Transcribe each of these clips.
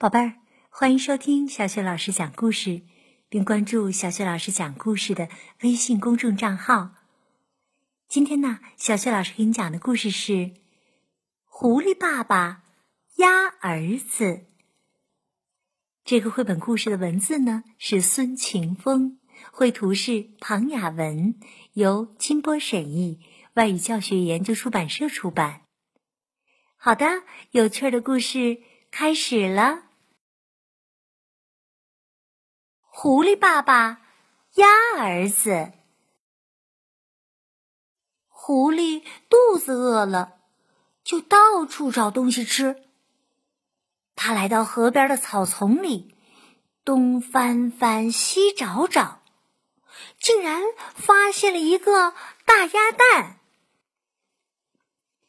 宝贝儿，欢迎收听小雪老师讲故事，并关注小雪老师讲故事的微信公众账号。今天呢，小雪老师给你讲的故事是《狐狸爸爸鸭儿子》。这个绘本故事的文字呢是孙晴峰，绘图是庞雅文，由金波审译，外语教学研究出版社出版。好的，有趣的故事开始了。狐狸爸爸鸭儿子，狐狸肚子饿了，就到处找东西吃。他来到河边的草丛里，东翻翻，西找找，竟然发现了一个大鸭蛋。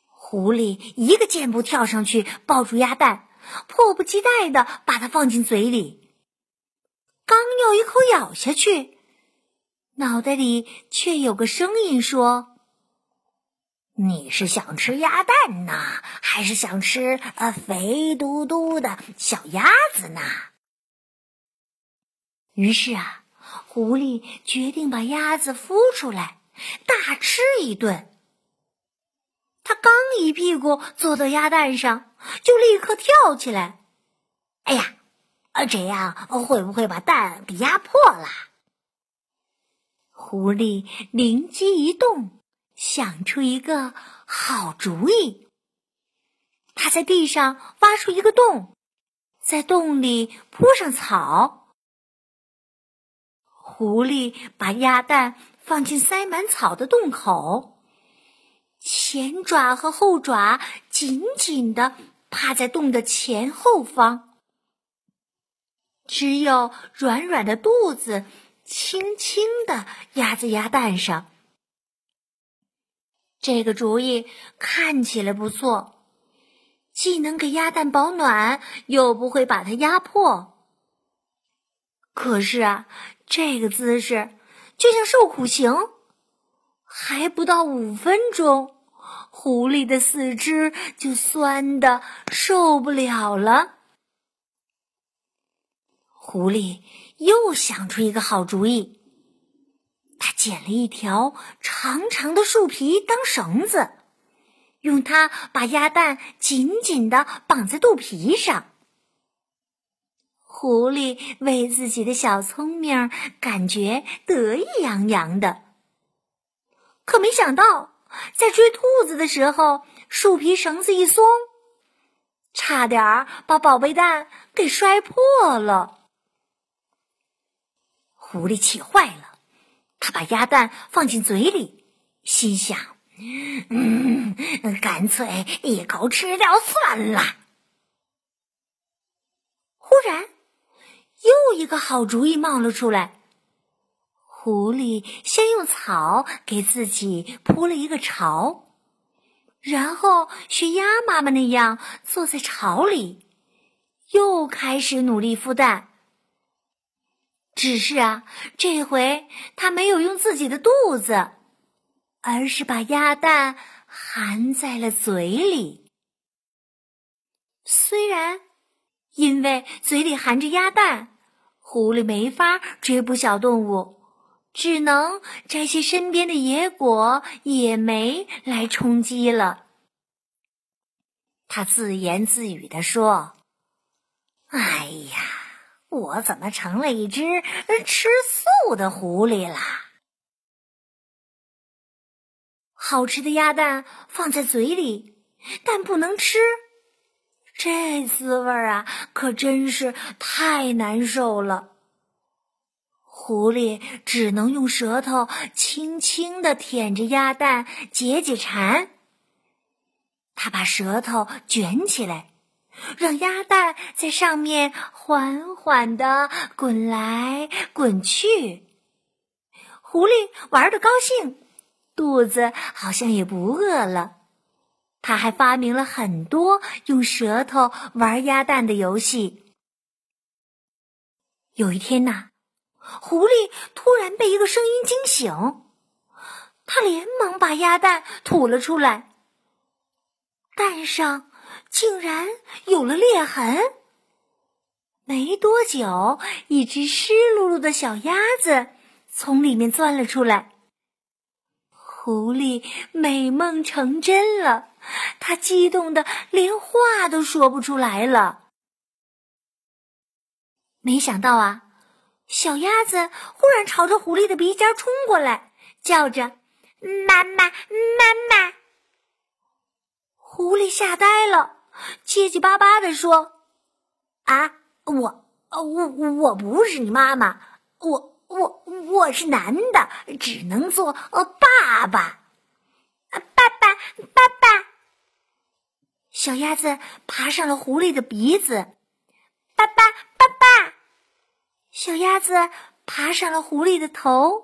狐狸一个箭步跳上去，抱住鸭蛋，迫不及待的把它放进嘴里。刚要一口咬下去，脑袋里却有个声音说：“你是想吃鸭蛋呢，还是想吃呃肥嘟嘟的小鸭子呢？”于是啊，狐狸决定把鸭子孵出来，大吃一顿。他刚一屁股坐到鸭蛋上，就立刻跳起来：“哎呀！”这样会不会把蛋给压破了？狐狸灵机一动，想出一个好主意。他在地上挖出一个洞，在洞里铺上草。狐狸把鸭蛋放进塞满草的洞口，前爪和后爪紧紧的趴在洞的前后方。只有软软的肚子轻轻的压在鸭蛋上。这个主意看起来不错，既能给鸭蛋保暖，又不会把它压破。可是啊，这个姿势就像受苦刑，还不到五分钟，狐狸的四肢就酸的受不了了。狐狸又想出一个好主意，他捡了一条长长的树皮当绳子，用它把鸭蛋紧紧的绑在肚皮上。狐狸为自己的小聪明感觉得意洋洋的，可没想到在追兔子的时候，树皮绳子一松，差点把宝贝蛋给摔破了。狐狸气坏了，他把鸭蛋放进嘴里，心想：“嗯，干脆一口吃掉算了。”忽然，又一个好主意冒了出来。狐狸先用草给自己铺了一个巢，然后学鸭妈妈那样坐在巢里，又开始努力孵蛋。只是啊，这回他没有用自己的肚子，而是把鸭蛋含在了嘴里。虽然因为嘴里含着鸭蛋，狐狸没法追捕小动物，只能摘些身边的野果、野莓来充饥了。他自言自语地说：“哎呀！”我怎么成了一只吃素的狐狸啦？好吃的鸭蛋放在嘴里，但不能吃，这滋味啊，可真是太难受了。狐狸只能用舌头轻轻的舔着鸭蛋解解馋。他把舌头卷起来。让鸭蛋在上面缓缓的滚来滚去，狐狸玩的高兴，肚子好像也不饿了。他还发明了很多用舌头玩鸭蛋的游戏。有一天呐，狐狸突然被一个声音惊醒，他连忙把鸭蛋吐了出来，蛋上。竟然有了裂痕，没多久，一只湿漉漉的小鸭子从里面钻了出来。狐狸美梦成真了，它激动的连话都说不出来了。没想到啊，小鸭子忽然朝着狐狸的鼻尖冲过来，叫着：“妈妈，妈妈！”狐狸吓呆了，结结巴巴的说：“啊，我，我，我不是你妈妈，我。”我我是男的，只能做呃爸爸，爸爸爸爸。小鸭子爬上了狐狸的鼻子，爸爸爸爸。小鸭子爬上了狐狸的头，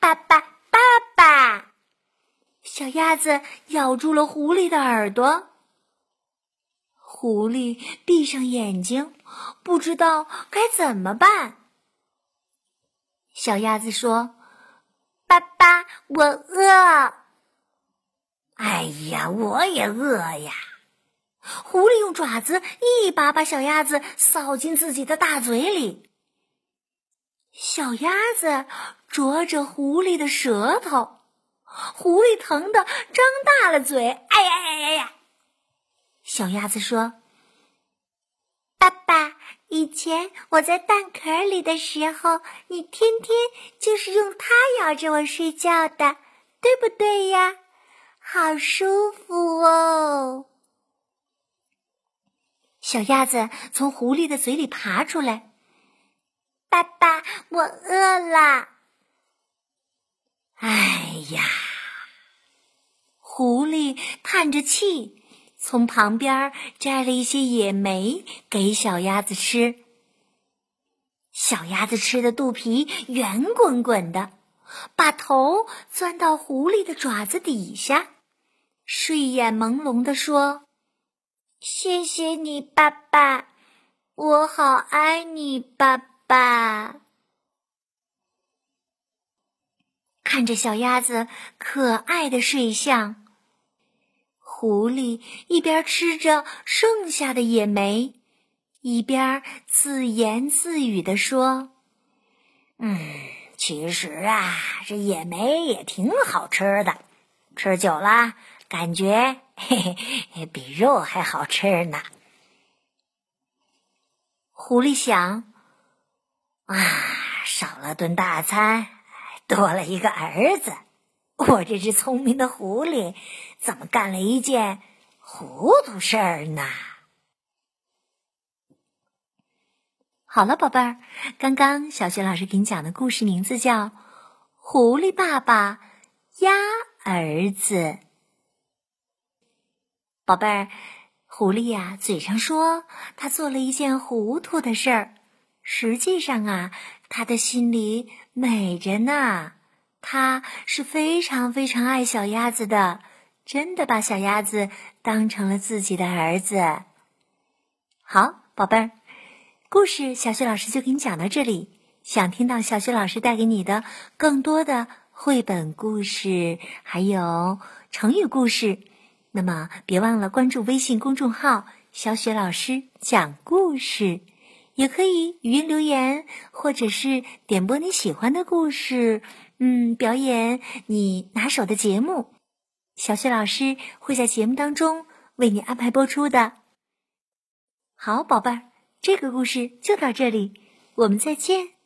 爸爸爸爸。小鸭子咬住了狐狸的耳朵，狐狸闭上眼睛，不知道该怎么办。小鸭子说：“爸爸，我饿。”“哎呀，我也饿呀！”狐狸用爪子一把把小鸭子扫进自己的大嘴里。小鸭子啄着狐狸的舌头，狐狸疼得张大了嘴。“哎呀呀呀呀！”小鸭子说：“爸爸。”以前我在蛋壳里的时候，你天天就是用它咬着我睡觉的，对不对呀？好舒服哦！小鸭子从狐狸的嘴里爬出来，爸爸，我饿了。哎呀，狐狸叹着气。从旁边摘了一些野莓给小鸭子吃。小鸭子吃的肚皮圆滚滚的，把头钻到狐狸的爪子底下，睡眼朦胧地说：“谢谢你，爸爸，我好爱你，爸爸。”看着小鸭子可爱的睡相。狐狸一边吃着剩下的野莓，一边自言自语地说：“嗯，其实啊，这野莓也挺好吃的，吃久了感觉嘿嘿比肉还好吃呢。”狐狸想：“啊，少了顿大餐，多了一个儿子。”我这只聪明的狐狸，怎么干了一件糊涂事儿呢？好了，宝贝儿，刚刚小雪老师给你讲的故事名字叫《狐狸爸爸鸭儿子》。宝贝儿，狐狸呀，嘴上说他做了一件糊涂的事儿，实际上啊，他的心里美着呢。他是非常非常爱小鸭子的，真的把小鸭子当成了自己的儿子。好，宝贝儿，故事小雪老师就给你讲到这里。想听到小雪老师带给你的更多的绘本故事，还有成语故事，那么别忘了关注微信公众号“小雪老师讲故事”，也可以语音留言，或者是点播你喜欢的故事。嗯，表演你拿手的节目，小雪老师会在节目当中为你安排播出的。好，宝贝儿，这个故事就到这里，我们再见。